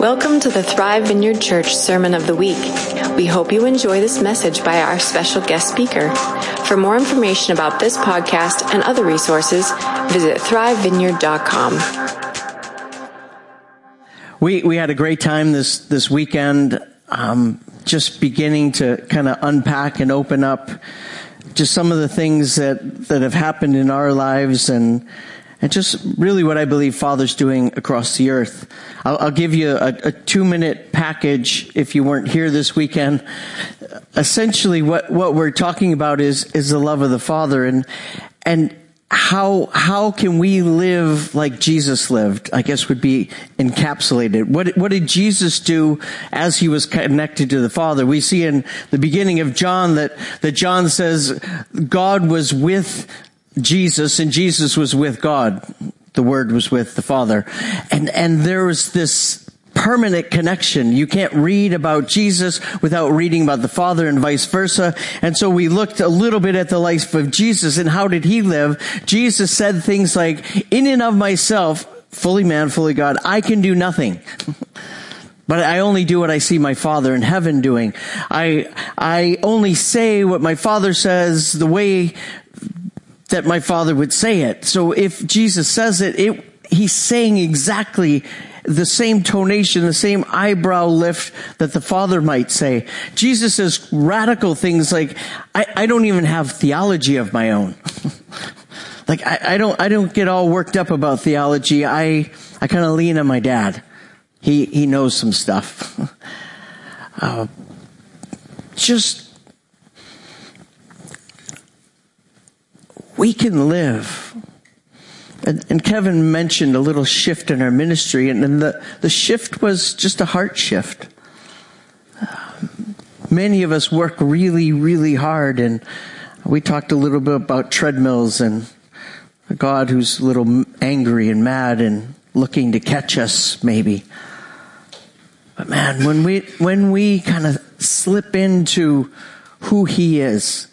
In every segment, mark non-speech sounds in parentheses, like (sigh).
Welcome to the Thrive Vineyard Church Sermon of the Week. We hope you enjoy this message by our special guest speaker. For more information about this podcast and other resources, visit thrivevineyard.com. We we had a great time this this weekend, um, just beginning to kind of unpack and open up just some of the things that that have happened in our lives and and just really what I believe Father's doing across the earth. I'll, I'll give you a, a, two minute package if you weren't here this weekend. Essentially, what what we're talking about is is the love of the Father and and how how can we live like Jesus lived? I guess would be encapsulated. What what did Jesus do as he was connected to the Father? We see in the beginning of John that that John says God was with Jesus and Jesus was with God. The Word was with the Father. And, and there was this permanent connection. You can't read about Jesus without reading about the Father and vice versa. And so we looked a little bit at the life of Jesus and how did he live? Jesus said things like, in and of myself, fully man, fully God, I can do nothing. (laughs) But I only do what I see my Father in heaven doing. I, I only say what my Father says the way that my father would say it. So if Jesus says it, it he's saying exactly the same tonation, the same eyebrow lift that the father might say. Jesus says radical things like, I, I don't even have theology of my own. (laughs) like I, I, don't I don't get all worked up about theology. I I kind of lean on my dad. He he knows some stuff. (laughs) uh, just we can live. And, and, Kevin mentioned a little shift in our ministry, and, and the, the shift was just a heart shift. many of us work really, really hard, and we talked a little bit about treadmills and a God who's a little angry and mad and looking to catch us, maybe. But man, when we, when we kind of slip into who He is,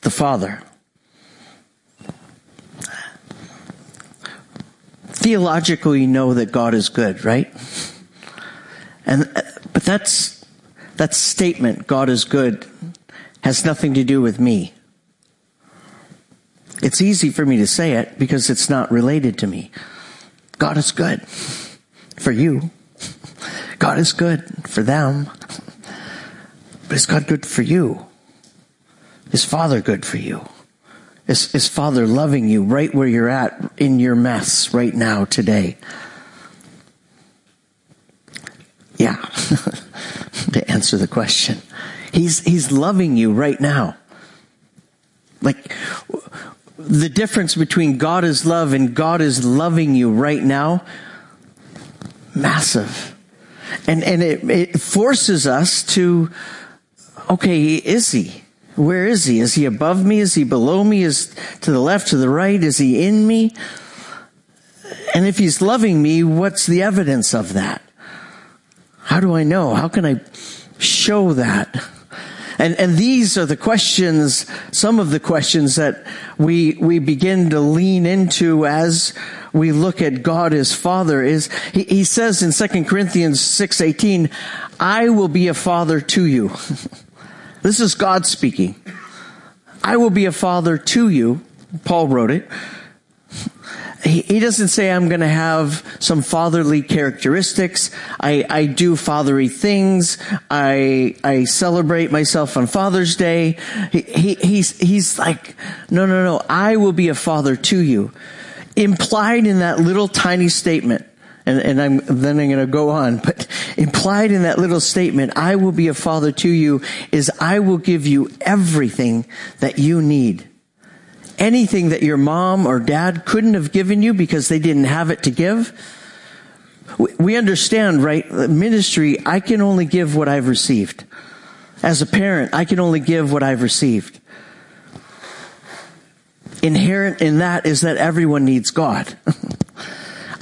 the Father, theologically know that God is good, right? And, uh, but that's, that statement, God is good, has nothing to do with me. It's easy for me to say it because it's not related to me. God is good for you. God is good for them. But is God good for you? Is Father good for you? Is, is Father loving you right where you're at in your mess right now today? Yeah. (laughs) to answer the question. He's, he's loving you right now. Like, the difference between God is love and God is loving you right now, massive. And, and it, it forces us to, okay, is he? Where is he? Is he above me? Is he below me? Is to the left, to the right? Is he in me? And if he's loving me, what's the evidence of that? How do I know? How can I show that? And, and these are the questions, some of the questions that we, we begin to lean into as we look at God as Father is, he, he says in 2 Corinthians 6.18, I will be a father to you. (laughs) This is God speaking. I will be a father to you. Paul wrote it. He, doesn't say I'm going to have some fatherly characteristics. I, I do fatherly things. I, I celebrate myself on Father's Day. He, he, he's, he's like, no, no, no. I will be a father to you. Implied in that little tiny statement and, and I'm, then I'm going to go on. But implied in that little statement, I will be a father to you, is I will give you everything that you need. Anything that your mom or dad couldn't have given you because they didn't have it to give. We understand, right? Ministry, I can only give what I've received. As a parent, I can only give what I've received. Inherent in that is that everyone needs God. (laughs)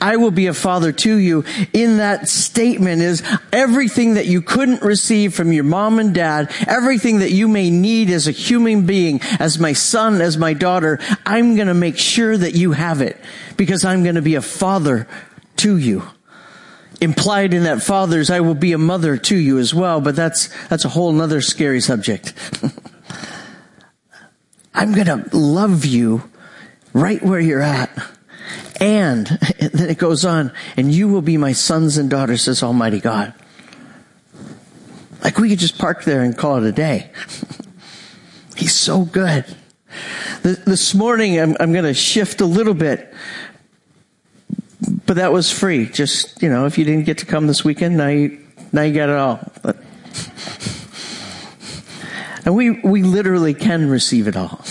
I will be a father to you. In that statement is everything that you couldn't receive from your mom and dad, everything that you may need as a human being, as my son, as my daughter, I'm going to make sure that you have it because I'm going to be a father to you. implied in that fathers, I will be a mother to you as well, but that's, that's a whole nother scary subject. (laughs) I'm gonna love you right where you're at. And, (laughs) then it goes on, and you will be my sons and daughters, says Almighty God. Like we could just park there and call it a day. (laughs) He's so good. This morning, I'm, I'm going to shift a little bit, but that was free. Just, you know, if you didn't get to come this weekend, now you, now you got it all. (laughs) And we, we literally can receive it all.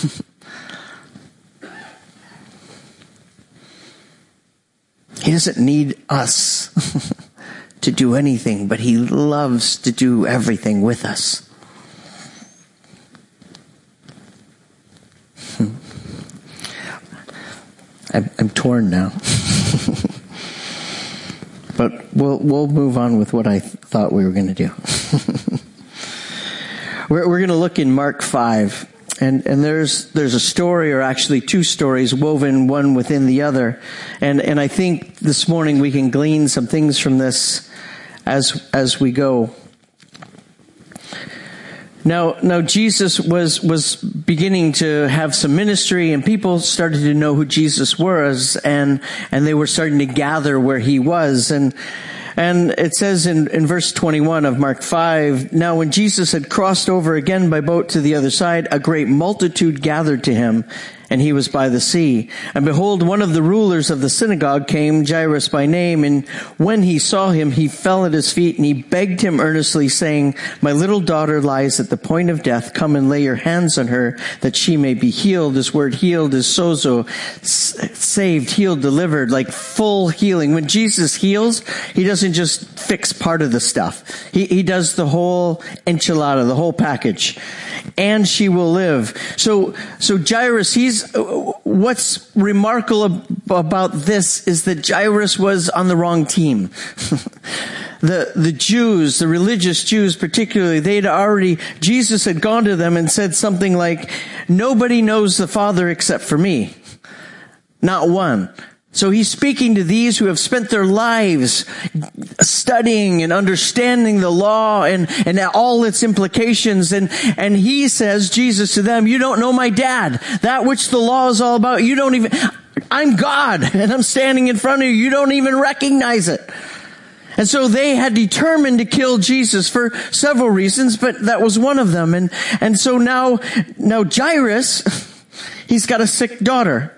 He doesn't need us (laughs) to do anything, but he loves to do everything with us. Hmm. I'm, I'm torn now. (laughs) but we'll we'll move on with what I th- thought we were going to do. (laughs) we're we're going to look in Mark five, and and there's there's a story, or actually two stories, woven one within the other, and and I think this morning we can glean some things from this as as we go. Now, now Jesus was, was beginning to have some ministry and people started to know who Jesus was and, and they were starting to gather where he was. And, and it says in, in verse 21 of Mark 5, Now when Jesus had crossed over again by boat to the other side, a great multitude gathered to him and he was by the sea. And behold, one of the rulers of the synagogue came, Jairus by name, and when he saw him, he fell at his feet and he begged him earnestly, saying, My little daughter lies at the point of death. Come and lay your hands on her that she may be healed. This word healed is sozo, saved, healed, delivered, like full healing. When Jesus heals, he doesn't just fix part of the stuff. He, he does the whole enchilada, the whole package. And she will live. So, so Jairus, he's what's remarkable about this is that Jairus was on the wrong team. (laughs) the, the Jews, the religious Jews particularly, they'd already, Jesus had gone to them and said something like, nobody knows the Father except for me. Not one. So he's speaking to these who have spent their lives studying and understanding the law and, and all its implications. And, and he says, Jesus to them, you don't know my dad. That which the law is all about. You don't even, I'm God and I'm standing in front of you. You don't even recognize it. And so they had determined to kill Jesus for several reasons, but that was one of them. And, and so now, now Jairus, (laughs) he's got a sick daughter.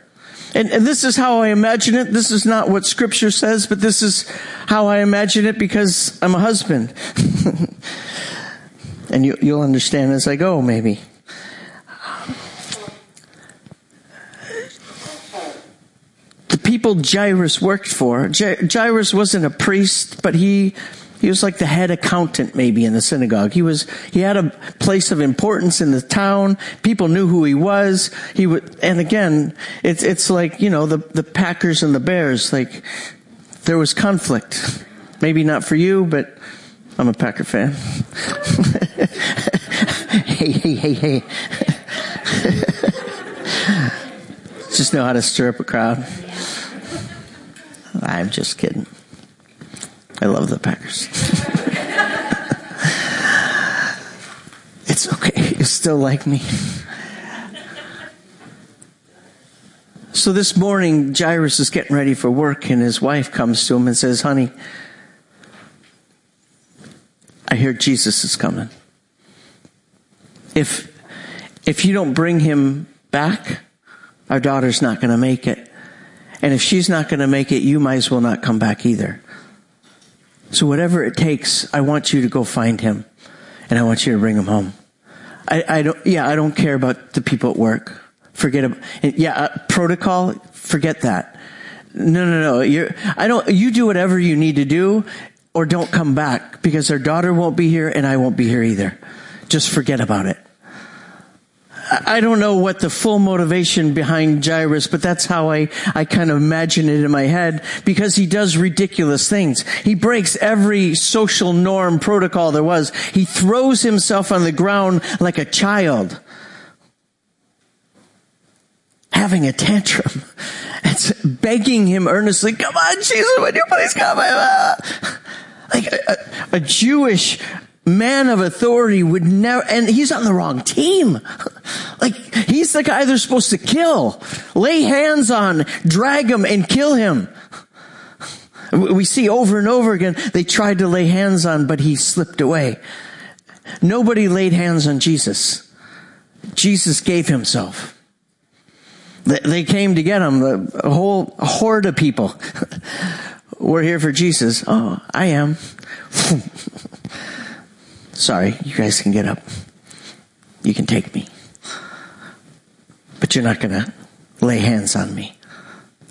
And, and, this is how I imagine it. This is not what scripture says, but this is how I imagine it because I'm a husband. (laughs) and you, you'll understand as I go, maybe. The people Jairus worked for, Jairus wasn't a priest, but he he was like the head accountant maybe in the synagogue. He was, he had a place of importance in the town. People knew who he was. He would, and again, it's, it's like, you know, the, the Packers and the Bears, like, there was conflict. Maybe not for you, but I'm a Packer fan. (laughs) hey, hey, hey, hey. (laughs) just know how to stir up a crowd. I'm just kidding. I love the Packers. (laughs) it's okay. You still like me. So this morning, Jairus is getting ready for work, and his wife comes to him and says, Honey, I hear Jesus is coming. If, if you don't bring him back, our daughter's not going to make it. And if she's not going to make it, you might as well not come back either. So whatever it takes, I want you to go find him and I want you to bring him home. I, I don't, yeah, I don't care about the people at work. Forget about, yeah, uh, protocol, forget that. No, no, no. You're, I don't, you do whatever you need to do or don't come back because their daughter won't be here and I won't be here either. Just forget about it. I don't know what the full motivation behind Jairus, but that's how I, I kind of imagine it in my head because he does ridiculous things. He breaks every social norm protocol there was. He throws himself on the ground like a child. Having a tantrum. (laughs) It's begging him earnestly, come on, Jesus, would you please come? a, a Jewish man of authority would never, and he's on the wrong team. (laughs) Like, he's the guy they're supposed to kill, lay hands on, drag him and kill him. (laughs) We see over and over again, they tried to lay hands on, but he slipped away. Nobody laid hands on Jesus. Jesus gave himself. They came to get him, a whole horde of people. (laughs) We're here for Jesus. Oh, I am. Sorry, you guys can get up. You can take me. But you're not gonna lay hands on me.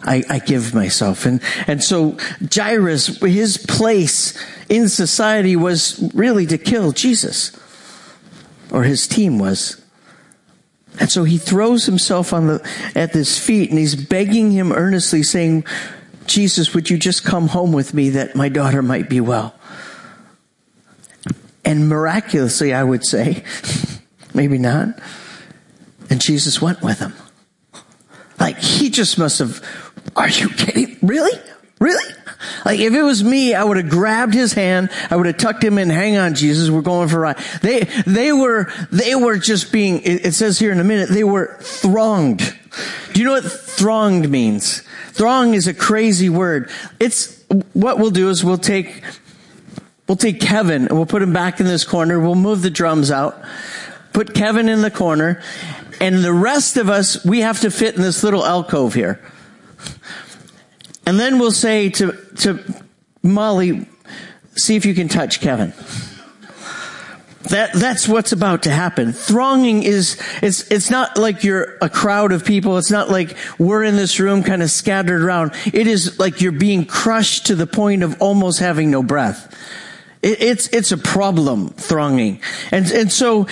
I, I, give myself. And, and so Jairus, his place in society was really to kill Jesus. Or his team was. And so he throws himself on the, at his feet and he's begging him earnestly saying, Jesus, would you just come home with me that my daughter might be well? And miraculously, I would say, (laughs) maybe not. And Jesus went with him. Like he just must have, are you kidding? Really? Really? Like if it was me, I would have grabbed his hand, I would have tucked him in, hang on Jesus, we're going for a ride. They, they were, they were just being, it says here in a minute, they were thronged. Do you know what thronged means? Throng is a crazy word. It's, what we'll do is we'll take, we'll take Kevin and we'll put him back in this corner, we'll move the drums out, put Kevin in the corner, and the rest of us, we have to fit in this little alcove here. And then we'll say to, to Molly, see if you can touch Kevin. That, that's what's about to happen. Thronging is, it's, it's not like you're a crowd of people. It's not like we're in this room kind of scattered around. It is like you're being crushed to the point of almost having no breath. It's, it's a problem, thronging. And, and so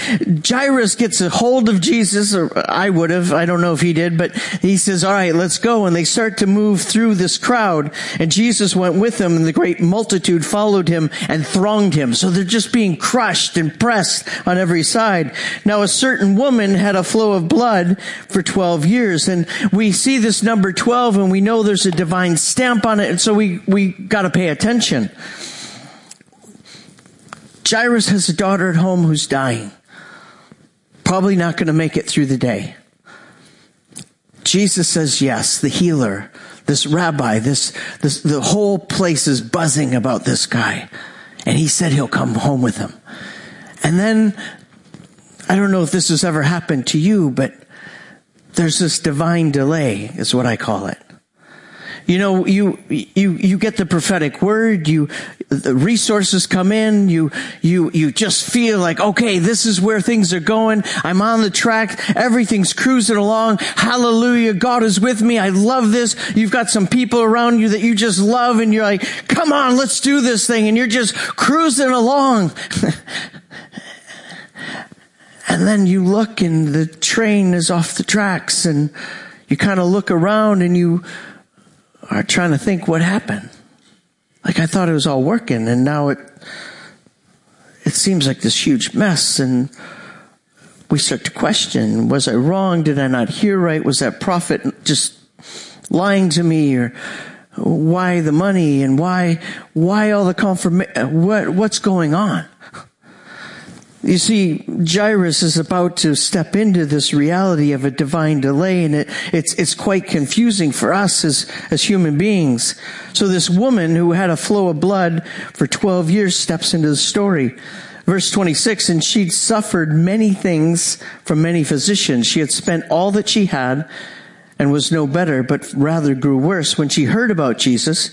Jairus gets a hold of Jesus, or I would have, I don't know if he did, but he says, all right, let's go. And they start to move through this crowd. And Jesus went with them and the great multitude followed him and thronged him. So they're just being crushed and pressed on every side. Now a certain woman had a flow of blood for 12 years. And we see this number 12 and we know there's a divine stamp on it. And so we, we gotta pay attention. Jairus has a daughter at home who's dying. Probably not going to make it through the day. Jesus says yes, the healer, this rabbi, this, this, the whole place is buzzing about this guy. And he said he'll come home with him. And then, I don't know if this has ever happened to you, but there's this divine delay is what I call it. You know, you, you, you get the prophetic word, you, the resources come in, you, you, you just feel like, okay, this is where things are going. I'm on the track. Everything's cruising along. Hallelujah. God is with me. I love this. You've got some people around you that you just love and you're like, come on, let's do this thing. And you're just cruising along. (laughs) and then you look and the train is off the tracks and you kind of look around and you, are trying to think what happened. Like I thought it was all working and now it, it seems like this huge mess and we start to question, was I wrong? Did I not hear right? Was that prophet just lying to me or why the money and why, why all the confirmation? What, what's going on? You see, Jairus is about to step into this reality of a divine delay and it, it's, it's quite confusing for us as, as human beings. So this woman who had a flow of blood for 12 years steps into the story. Verse 26, and she'd suffered many things from many physicians. She had spent all that she had and was no better, but rather grew worse. When she heard about Jesus,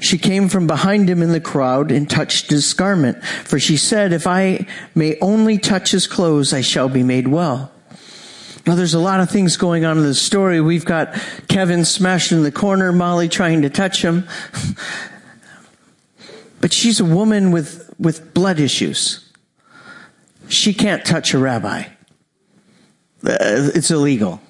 she came from behind him in the crowd and touched his garment. For she said, if I may only touch his clothes, I shall be made well. Now there's a lot of things going on in this story. We've got Kevin smashed in the corner, Molly trying to touch him. (laughs) But she's a woman with, with blood issues. She can't touch a rabbi. Uh, it's illegal.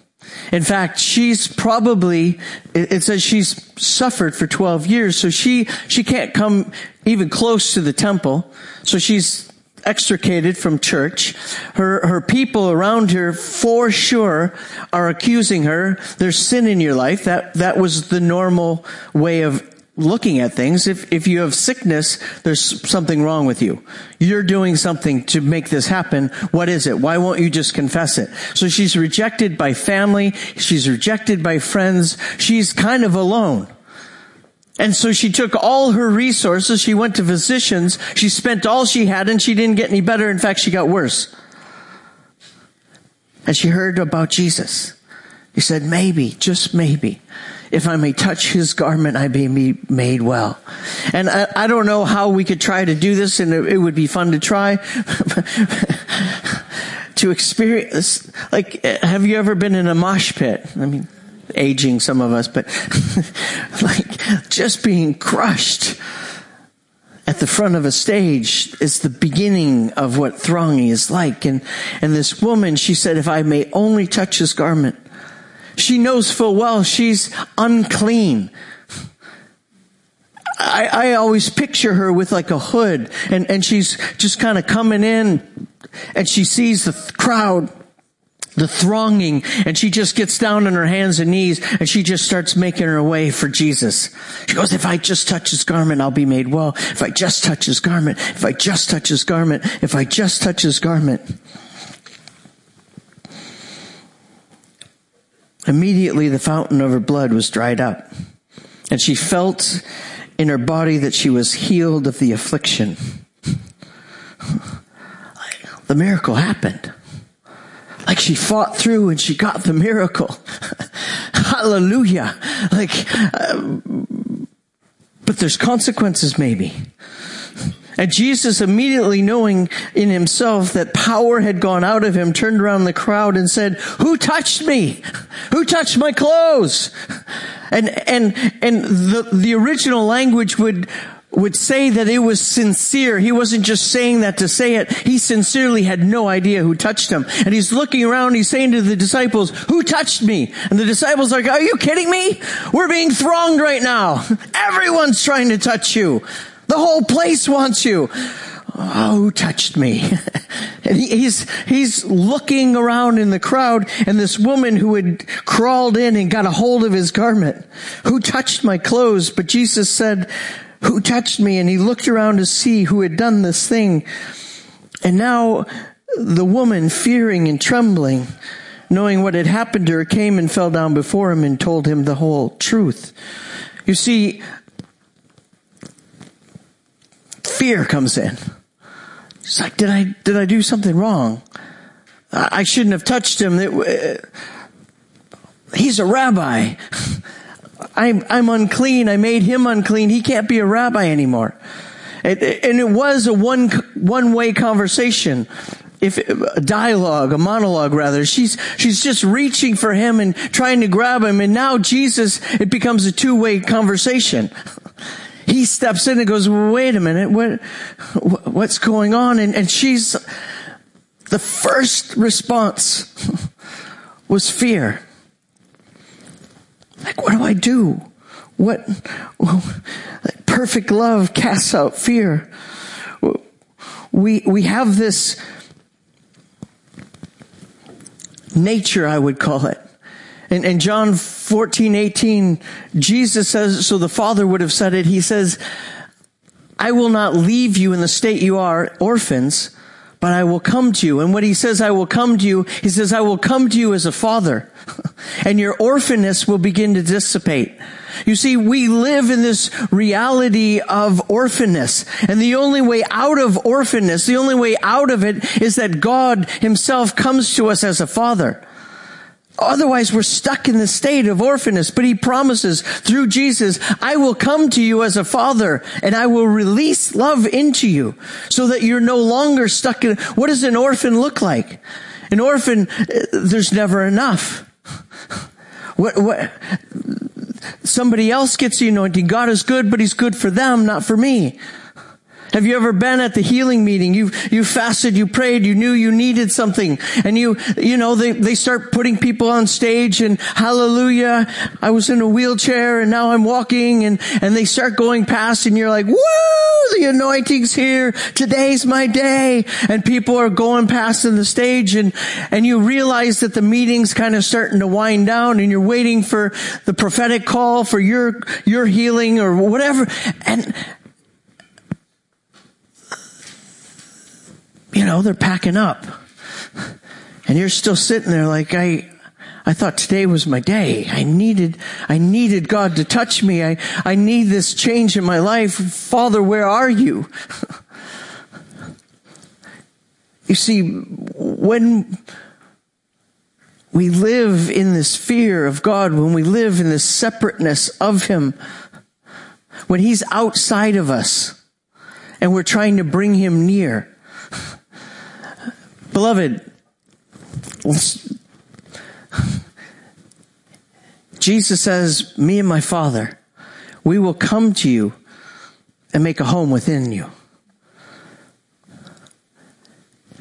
In fact, she's probably, it says she's suffered for 12 years, so she, she can't come even close to the temple. So she's extricated from church. Her, her people around her for sure are accusing her. There's sin in your life. That, that was the normal way of looking at things. If, if you have sickness, there's something wrong with you. You're doing something to make this happen. What is it? Why won't you just confess it? So she's rejected by family. She's rejected by friends. She's kind of alone. And so she took all her resources. She went to physicians. She spent all she had and she didn't get any better. In fact, she got worse. And she heard about Jesus. He said, maybe, just maybe, if I may touch his garment, I may be made well. And I, I don't know how we could try to do this and it, it would be fun to try. (laughs) to experience, like, have you ever been in a mosh pit? I mean, aging some of us, but (laughs) like just being crushed at the front of a stage is the beginning of what thronging is like. And, and this woman, she said, if I may only touch his garment, she knows full well she's unclean. I, I always picture her with like a hood and, and she's just kind of coming in and she sees the crowd the thronging and she just gets down on her hands and knees and she just starts making her way for Jesus. She goes, if I just touch his garment, I'll be made well. If I just touch his garment, if I just touch his garment, if I just touch his garment. Immediately the fountain of her blood was dried up and she felt in her body that she was healed of the affliction. The miracle happened like she fought through and she got the miracle. (laughs) Hallelujah. Like, uh, but there's consequences maybe. And Jesus immediately knowing in himself that power had gone out of him, turned around the crowd and said, who touched me? Who touched my clothes? And, and, and the, the original language would, would say that it was sincere. He wasn't just saying that to say it. He sincerely had no idea who touched him. And he's looking around, he's saying to the disciples, who touched me? And the disciples are like, are you kidding me? We're being thronged right now. Everyone's trying to touch you. The whole place wants you. Oh, who touched me? (laughs) and he, he's, he's looking around in the crowd and this woman who had crawled in and got a hold of his garment. Who touched my clothes? But Jesus said, who touched me? And he looked around to see who had done this thing. And now the woman, fearing and trembling, knowing what had happened to her, came and fell down before him and told him the whole truth. You see, fear comes in. It's like, did I, did I do something wrong? I shouldn't have touched him. Uh, he's a rabbi. (laughs) I'm, I'm unclean. I made him unclean. He can't be a rabbi anymore. And, and it was a one, one way conversation. If a dialogue, a monologue rather, she's, she's just reaching for him and trying to grab him. And now Jesus, it becomes a two way conversation. (laughs) He steps in and goes, wait a minute, what, what's going on? And, and she's, the first response (laughs) was fear. Like, what do I do? What, (laughs) perfect love casts out fear. We, we have this nature, I would call it. And, and John 14, 18, Jesus says, so the Father would have said it, he says, I will not leave you in the state you are, orphans, but I will come to you. And what he says, I will come to you, he says, I will come to you as a father. (laughs) and your orphanness will begin to dissipate. You see, we live in this reality of orphanness. And the only way out of orphanness, the only way out of it is that God himself comes to us as a father. Otherwise, we're stuck in the state of orphanness. But he promises through Jesus, I will come to you as a father and I will release love into you so that you're no longer stuck in, what does an orphan look like? An orphan, uh, there's never enough. (laughs) What, what, somebody else gets the anointing. God is good, but he's good for them, not for me. Have you ever been at the healing meeting? You, you fasted, you prayed, you knew you needed something and you, you know, they, they start putting people on stage and hallelujah, I was in a wheelchair and now I'm walking and, and they start going past and you're like, woo, the anointing's here. Today's my day. And people are going past in the stage and, and you realize that the meeting's kind of starting to wind down and you're waiting for the prophetic call for your, your healing or whatever. And, you know, they're packing up. And you're still sitting there like, I, I thought today was my day. I needed, I needed God to touch me. I, I need this change in my life. Father, where are you? (laughs) you see, when we live in this fear of God, when we live in this separateness of Him, when He's outside of us and we're trying to bring Him near, Beloved, Jesus says, me and my father, we will come to you and make a home within you.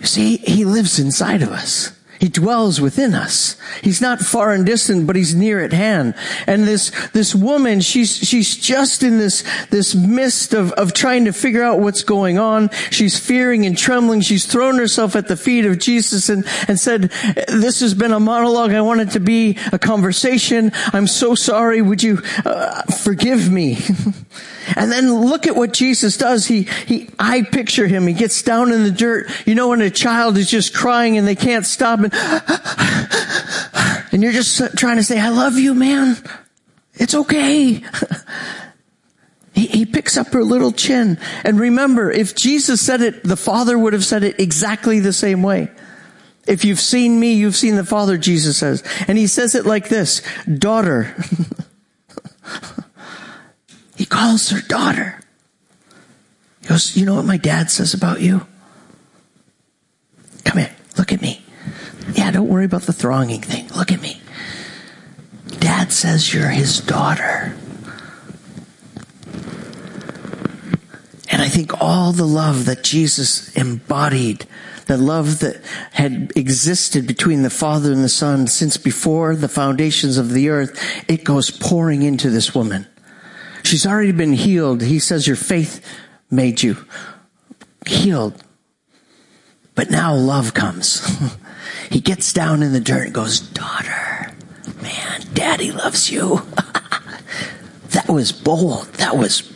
See, he lives inside of us. He dwells within us. He's not far and distant, but he's near at hand. And this, this woman, she's, she's just in this, this mist of, of trying to figure out what's going on. She's fearing and trembling. She's thrown herself at the feet of Jesus and, and said, this has been a monologue. I want it to be a conversation. I'm so sorry. Would you uh, forgive me? (laughs) And then look at what Jesus does. He, he, I picture him. He gets down in the dirt. You know, when a child is just crying and they can't stop and, (gasps) and you're just trying to say, I love you, man. It's okay. (laughs) He, he picks up her little chin. And remember, if Jesus said it, the Father would have said it exactly the same way. If you've seen me, you've seen the Father, Jesus says. And he says it like this, daughter. (laughs) Calls her daughter. He goes, you know what my dad says about you? Come here. Look at me. Yeah, don't worry about the thronging thing. Look at me. Dad says you're his daughter. And I think all the love that Jesus embodied, the love that had existed between the Father and the Son since before the foundations of the earth, it goes pouring into this woman. She's already been healed. He says your faith made you healed. But now love comes. (laughs) he gets down in the dirt and goes, daughter, man, daddy loves you. (laughs) that was bold. That was,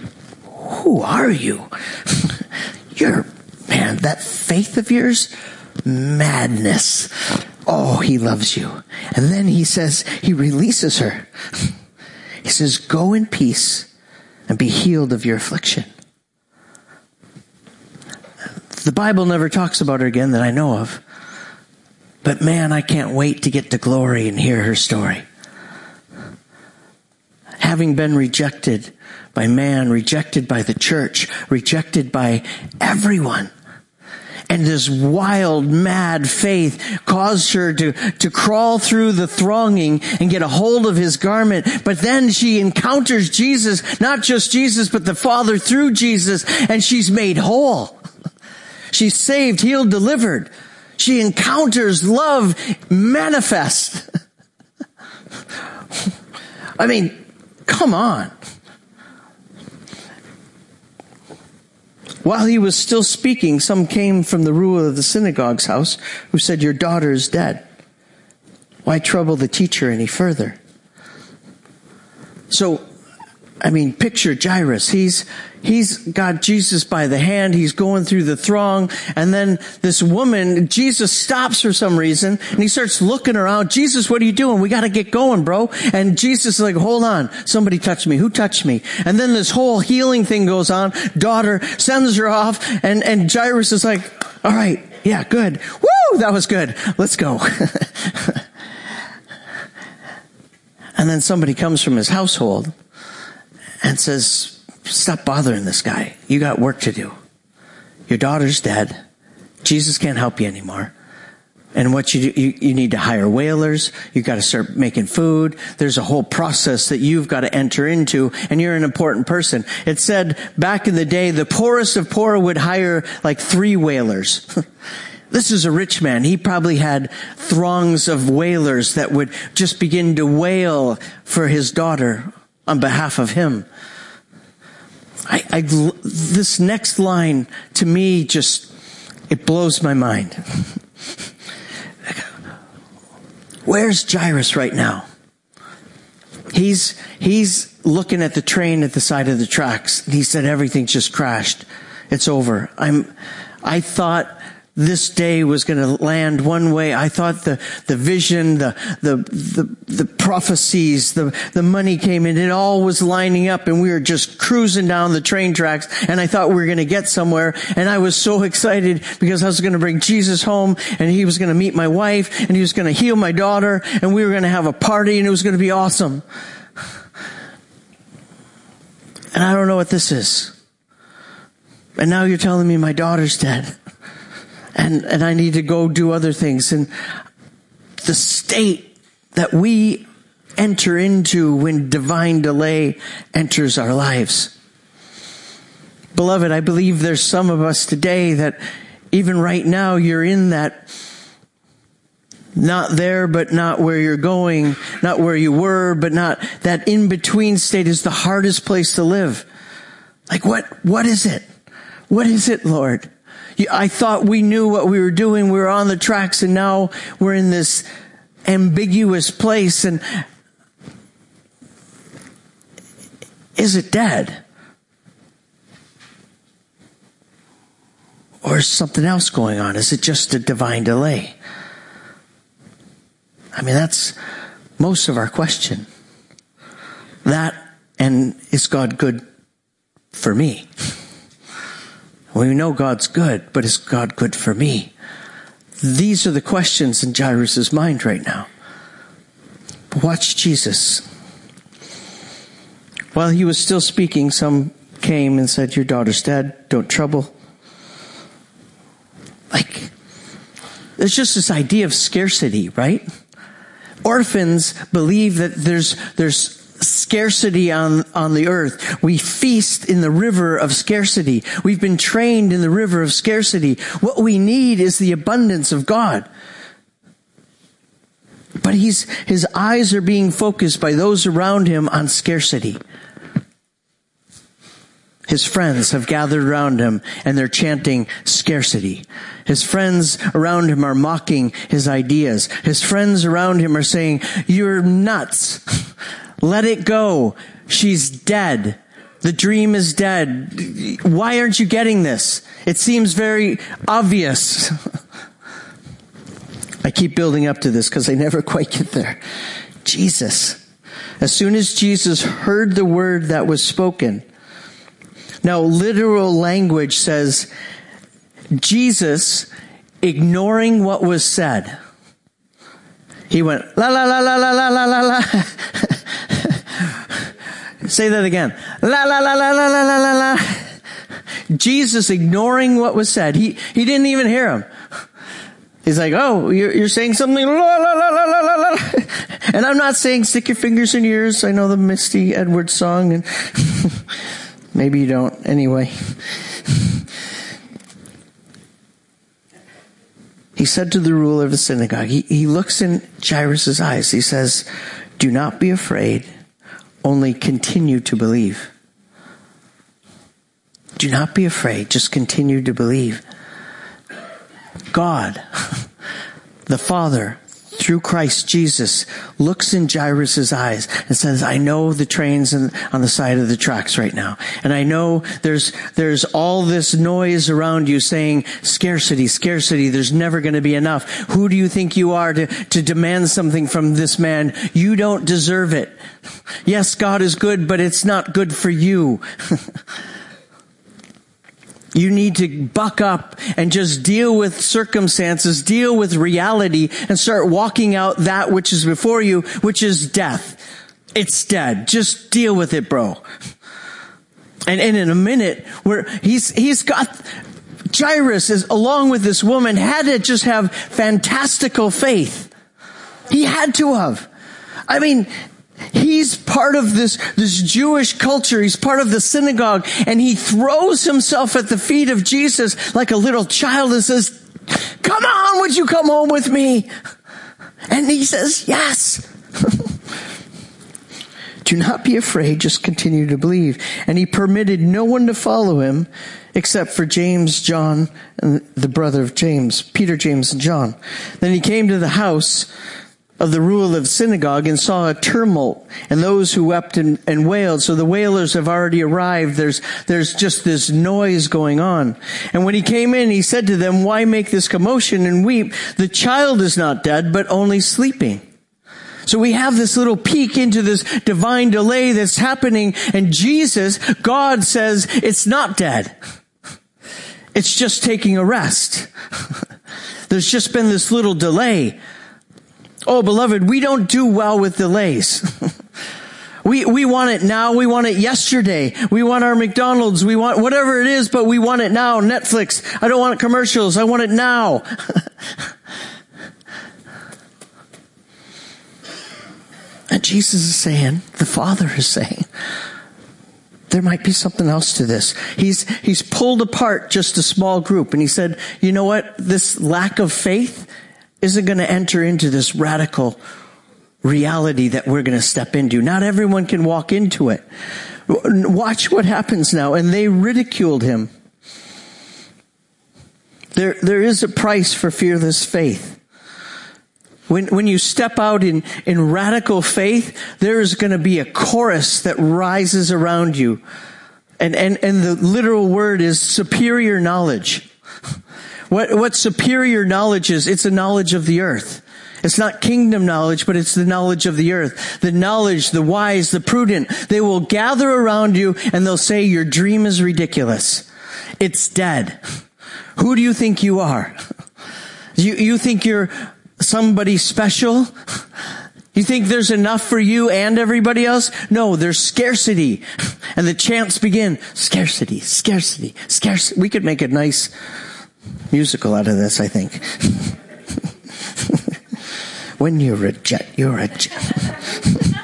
who are you? (laughs) You're, man, that faith of yours, madness. Oh, he loves you. And then he says, he releases her. He says, go in peace and be healed of your affliction. The Bible never talks about her again that I know of. But man, I can't wait to get to glory and hear her story. Having been rejected by man, rejected by the church, rejected by everyone and this wild, mad faith caused her to, to crawl through the thronging and get a hold of his garment. But then she encounters Jesus, not just Jesus, but the Father through Jesus, and she's made whole. (laughs) She's saved, healed, delivered. She encounters love manifest. (laughs) I mean, come on. While he was still speaking, some came from the ruler of the synagogue's house who said, Your daughter is dead. Why trouble the teacher any further? So, I mean, picture Jairus. He's, he's got Jesus by the hand. He's going through the throng. And then this woman, Jesus stops for some reason and he starts looking around. Jesus, what are you doing? We got to get going, bro. And Jesus is like, hold on. Somebody touched me. Who touched me? And then this whole healing thing goes on. Daughter sends her off and, and Jairus is like, all right. Yeah, good. Woo! That was good. Let's go. (laughs) and then somebody comes from his household and says, Stop bothering this guy. You got work to do. Your daughter's dead. Jesus can't help you anymore. And what you do, you, you need to hire wailers. You've got to start making food. There's a whole process that you've got to enter into and you're an important person. It said back in the day, the poorest of poor would hire like three wailers. (laughs) This is a rich man. He probably had throngs of wailers that would just begin to wail for his daughter on behalf of him. I, I, this next line to me just, it blows my mind. (laughs) Where's Jairus right now? He's, he's looking at the train at the side of the tracks. He said everything just crashed. It's over. I'm, I thought this day was going to land one way. I thought the, the vision, the, the, the, the prophecies, the, the money came in. It all was lining up and we were just cruising down the train tracks and I thought we were going to get somewhere. And I was so (laughs) excited because I was going to bring Jesus home and he was going to meet my wife and he was going to heal my daughter and we were going to have a party and it was going to be awesome. And I don't know what this is. And now you're telling me my daughter's dead and, and I need to go do other things. And the state that we enter into when divine delay enters our lives. Beloved, I believe there's some of us today that even right now you're in that not there, but not where you're going, not where you were, but not that in between state is the hardest place to live. Like what, what is it? What is it, Lord? I thought we knew what we were doing. We were on the tracks and now we're in this ambiguous place and is it dead? Or is something else going on? Is it just a divine delay? I mean, that's most of our question. That and is God good for me? (laughs) We know God's good, but is God good for me? These are the questions in Jairus' mind right now. Watch Jesus. While he was still speaking, some came and said, Your daughter's dead. Don't trouble. Like, there's just this idea of scarcity, right? Orphans believe that there's, there's scarcity on, on the earth. We feast in the river of scarcity. We've been trained in the river of scarcity. What we need is the abundance of God. But he's, his eyes are being focused by those around him on scarcity. His friends have gathered around him and they're chanting scarcity. His friends around him are mocking his ideas. His friends around him are saying, you're nuts. (laughs) Let it go. She's dead. The dream is dead. Why aren't you getting this? It seems very obvious. (laughs) I keep building up to this because I never quite get there. Jesus. As soon as Jesus heard the word that was spoken, now literal language says, Jesus ignoring what was said. He went, la la la la la la la la la. (laughs) Say that again. La la la la la la la la la. Jesus ignoring what was said. He, he didn't even hear him. He's like, oh, you're, you're saying something, la, la, la, la, la, la. And I'm not saying stick your fingers in ears. I know the Misty Edwards song and maybe you don't anyway. He said to the ruler of the synagogue, he, he looks in Jairus' eyes. He says, do not be afraid only continue to believe. Do not be afraid. Just continue to believe. God, (laughs) the Father, through Christ Jesus, looks in Jairus' eyes and says, I know the trains on the side of the tracks right now. And I know there's, there's all this noise around you saying scarcity, scarcity, there's never going to be enough. Who do you think you are to, to demand something from this man? You don't deserve it. (laughs) Yes, God is good, but it's not good for you. (laughs) You need to buck up and just deal with circumstances, deal with reality, and start walking out that which is before you, which is death. It's dead. Just deal with it, bro. And, and in a minute, where he's, he's got Jairus is along with this woman had to just have fantastical faith. He had to have. I mean, he's part of this, this Jewish culture. He's part of the synagogue and he throws himself at the feet of Jesus like a little child and says, come on, would you come home with me? And he says, yes. (laughs) Do not be afraid, just continue to believe. And he permitted no one to follow him except for James, John, and the brother of James, Peter, James, and John. Then he came to the house of the rule of synagogue and saw a tumult and those who wept and, and, wailed. So the wailers have already arrived. There's, there's just this noise going on. And when he came in, he said to them, why make this commotion and weep? The child is not dead, but only sleeping. So we have this little peek into this divine delay that's happening and Jesus, God says it's not dead. It's just taking a rest. (laughs) There's just been this little delay. Oh, beloved, we don't do well with delays. (laughs) we, we want it now. We want it yesterday. We want our McDonald's. We want whatever it is, but we want it now. Netflix. I don't want commercials. I want it now. (laughs) and Jesus is saying, the Father is saying, there might be something else to this. He's, he's pulled apart just a small group and he said, you know what? This lack of faith isn't going to enter into this radical reality that we're going to step into. Not everyone can walk into it. Watch what happens now. And they ridiculed him. There, there is a price for fearless faith. When, when you step out in, in radical faith, there is going to be a chorus that rises around you. And, and, and the literal word is superior knowledge. What, what superior knowledge is, it's a knowledge of the earth. It's not kingdom knowledge, but it's the knowledge of the earth. The knowledge, the wise, the prudent. They will gather around you and they'll say your dream is ridiculous. It's dead. Who do you think you are? You, you think you're somebody special? You think there's enough for you and everybody else? No, there's scarcity. And the chants begin. Scarcity, scarcity, scarcity. We could make a nice musical out of this, I think. (laughs) when you reject, you're a jet. (laughs)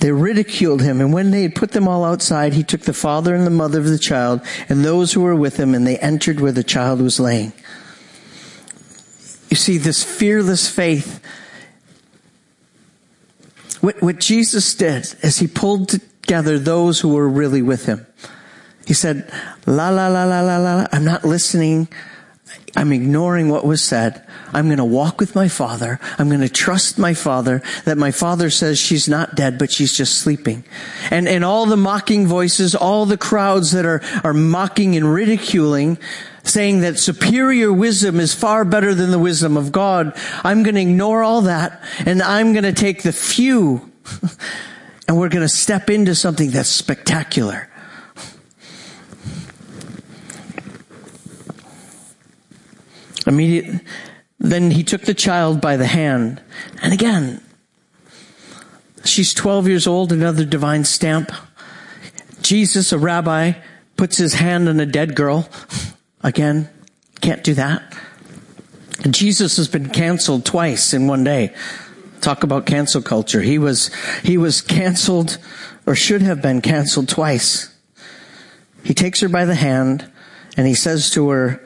They ridiculed him, and when they had put them all outside, he took the father and the mother of the child and those who were with him, and they entered where the child was laying. You see, this fearless faith. What, what Jesus did is he pulled together those who were really with him. He said, la, la, la, la, la, la, I'm not listening. I'm ignoring what was said. I'm going to walk with my father. I'm going to trust my father that my father says she's not dead, but she's just sleeping. And, and all the mocking voices, all the crowds that are, are mocking and ridiculing, saying that superior wisdom is far better than the wisdom of God. I'm going to ignore all that and I'm going to take the few (laughs) and we're going to step into something that's spectacular. Immediate, then he took the child by the hand. And again, she's 12 years old, another divine stamp. Jesus, a rabbi, puts his hand on a dead girl. (laughs) Again, can't do that. Jesus has been canceled twice in one day. Talk about cancel culture. He was, he was canceled or should have been canceled twice. He takes her by the hand and he says to her,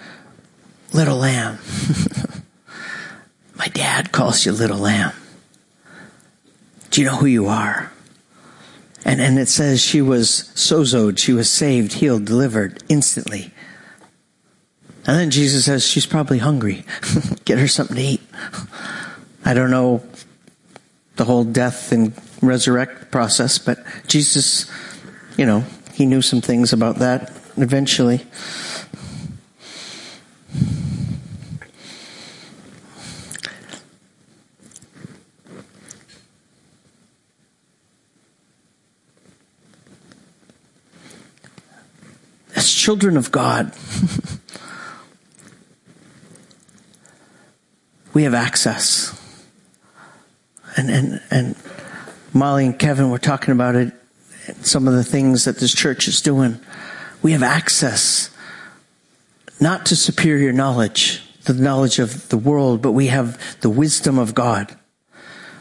little lamb. My dad calls you little lamb. Do you know who you are? And, and it says she was sozoed. She was saved, healed, delivered instantly. And then Jesus says, she's probably hungry. (laughs) Get her something to eat. I don't know the whole death and resurrect process, but Jesus, you know, he knew some things about that eventually. Children of God, (laughs) we have access. And, and, and Molly and Kevin were talking about it, some of the things that this church is doing. We have access not to superior knowledge, the knowledge of the world, but we have the wisdom of God.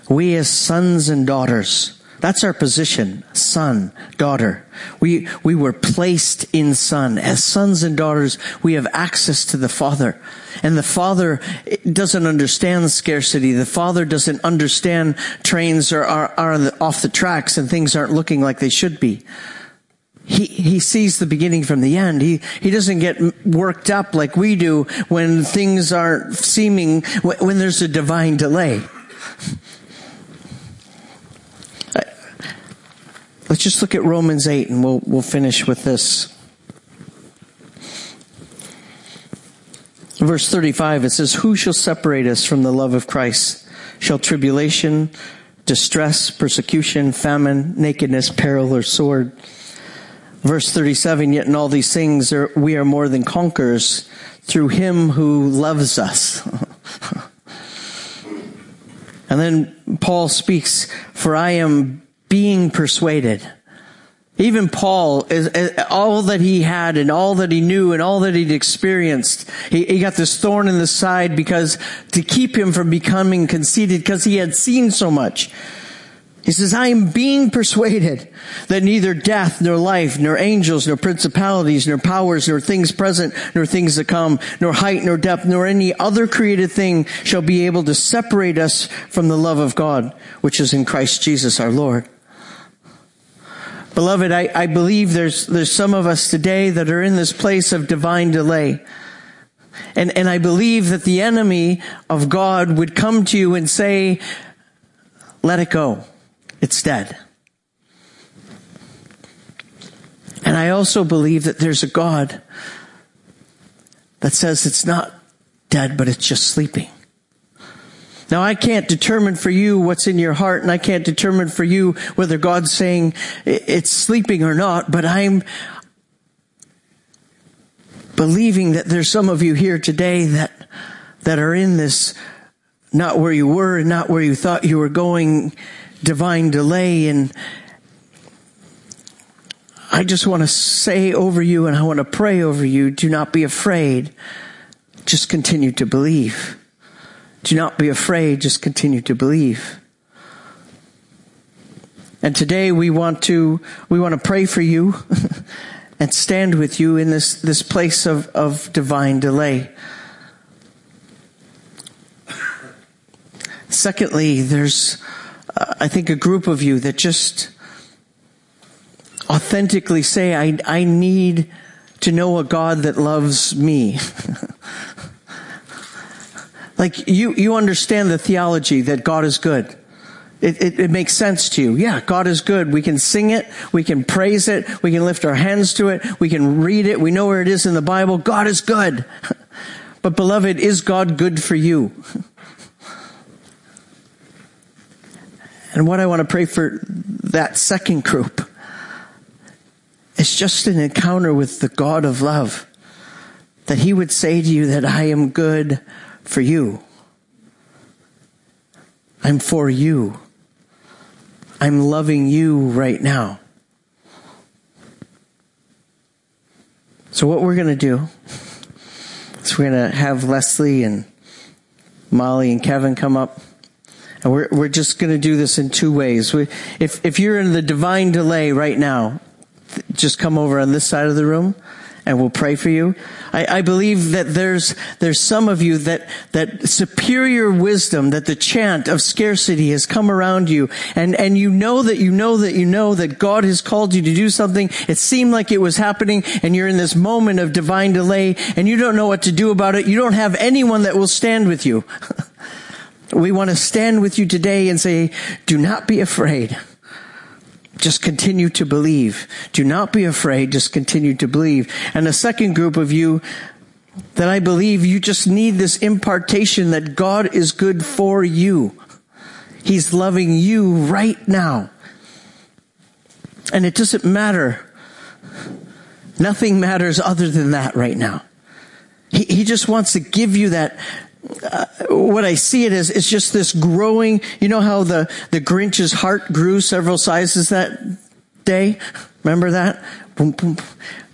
We as sons and daughters, that's our position. Son, daughter. We, we were placed in son. As sons and daughters, we have access to the Father. And the Father doesn't understand scarcity. The Father doesn't understand trains are, are, are off the tracks and things aren't looking like they should be. He, he sees the beginning from the end. He, he doesn't get worked up like we do when things aren't seeming, when there's a divine delay. Let's just look at Romans 8 and we'll, we'll finish with this. Verse 35, it says, Who shall separate us from the love of Christ? Shall tribulation, distress, persecution, famine, nakedness, peril, or sword? Verse 37, yet in all these things are, we are more than conquerors through him who loves us. (laughs) and then Paul speaks, for I am being persuaded. Even Paul, all that he had and all that he knew and all that he'd experienced, he got this thorn in the side because to keep him from becoming conceited because he had seen so much. He says, I am being persuaded that neither death, nor life, nor angels, nor principalities, nor powers, nor things present, nor things to come, nor height, nor depth, nor any other created thing shall be able to separate us from the love of God, which is in Christ Jesus our Lord. Beloved, I, I believe there's, there's some of us today that are in this place of divine delay. And, and I believe that the enemy of God would come to you and say, let it go. It's dead. And I also believe that there's a God that says it's not dead, but it's just sleeping. Now I can't determine for you what's in your heart and I can't determine for you whether God's saying it's sleeping or not, but I'm believing that there's some of you here today that, that are in this not where you were and not where you thought you were going divine delay and I just want to say over you and I want to pray over you, do not be afraid. Just continue to believe. Do not be afraid, just continue to believe. And today we want to, we want to pray for you (laughs) and stand with you in this, this place of, of divine delay. Secondly, there's, uh, I think, a group of you that just authentically say, I, I need to know a God that loves me. (laughs) Like you, you understand the theology that God is good. It, it, it, makes sense to you. Yeah, God is good. We can sing it. We can praise it. We can lift our hands to it. We can read it. We know where it is in the Bible. God is good. (laughs) But beloved, is God good for you? (laughs) And what I want to pray for that second group is just an encounter with the God of love. That he would say to you that I am good for you. I'm for you. I'm loving you right now. So what we're going to do is we're going to have Leslie and Molly and Kevin come up. And we're, we're just going to do this in two ways. We, if, if you're in the divine delay right now, just come over on this side of the room and we'll pray for you. I, I, believe that there's there's some of you that that superior wisdom, that the chant of scarcity has come around you, and and you know that you know that you know that God has called you to do something. It seemed like it was happening, and you're in this moment of divine delay, and you don't know what to do about it. You don't have anyone that will stand with you. (laughs) we want to stand with you today and say, "Do not be afraid." Just continue to believe. Do not be afraid. Just continue to believe. And the second group of you that I believe you just need this impartation that God is good for you. He's loving you right now. And it doesn't matter. Nothing matters other than that right now. He, he just wants to give you that, what I see it as is just this growing, you know how the, the Grinch's heart grew several sizes that day? Remember that? Boom, boom.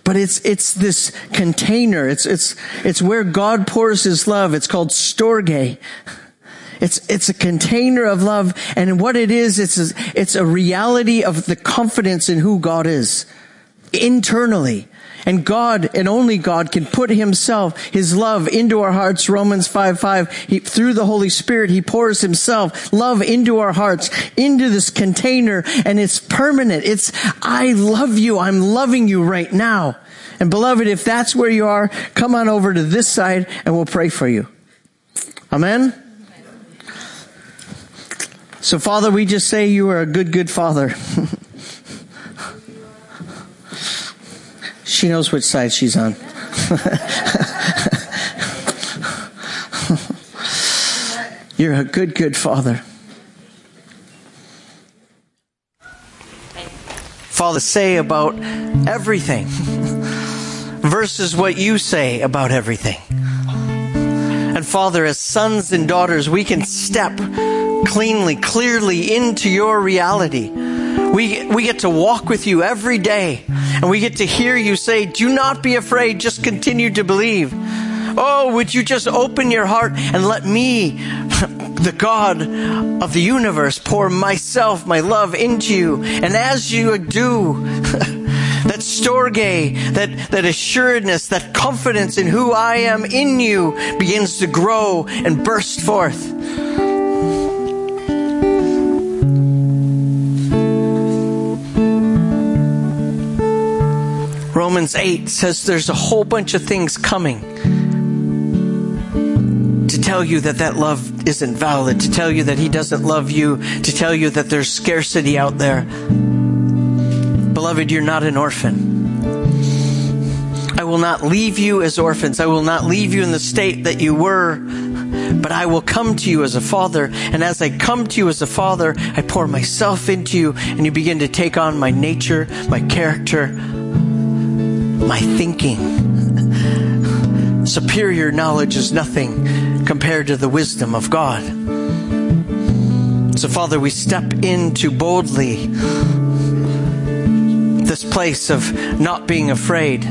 but it's, it's this container. It's, it's, it's where God pours his love. It's called storge. It's, it's a container of love. And what it is, it's a, it's a reality of the confidence in who God is internally. And God and only God can put himself, his love into our hearts. Romans 5, 5. He, through the Holy Spirit, he pours himself love into our hearts, into this container, and it's permanent. It's, I love you. I'm loving you right now. And beloved, if that's where you are, come on over to this side and we'll pray for you. Amen? So Father, we just say you are a good, good Father. (laughs) She knows which side she's on. (laughs) You're a good, good father. Father, say about everything versus what you say about everything. And Father, as sons and daughters, we can step cleanly, clearly into your reality. We, we get to walk with you every day and we get to hear you say, do not be afraid, just continue to believe. Oh, would you just open your heart and let me, (laughs) the God of the universe, pour myself, my love into you. And as you do, (laughs) that storge, that, that assuredness, that confidence in who I am in you begins to grow and burst forth. Romans 8 says there's a whole bunch of things coming to tell you that that love isn't valid, to tell you that he doesn't love you, to tell you that there's scarcity out there. Beloved, you're not an orphan. I will not leave you as orphans. I will not leave you in the state that you were, but I will come to you as a father. And as I come to you as a father, I pour myself into you and you begin to take on my nature, my character, my thinking. (laughs) Superior knowledge is nothing compared to the wisdom of God. So, Father, we step into boldly this place of not being afraid,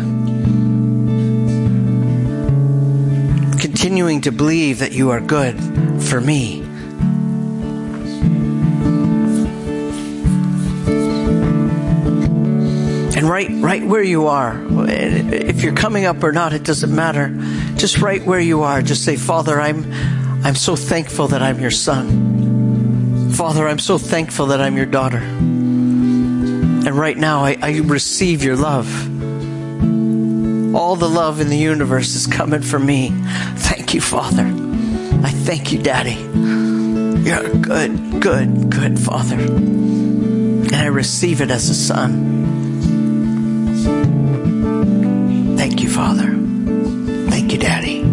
continuing to believe that you are good for me. Right, right where you are, if you're coming up or not, it doesn't matter. Just right where you are, just say, Father, I'm, I'm so thankful that I'm your son. Father, I'm so thankful that I'm your daughter. And right now, I, I receive your love. All the love in the universe is coming from me. Thank you, Father. I thank you, Daddy. You're good, good, good Father. And I receive it as a son. Thank you, Father. Thank you, Daddy.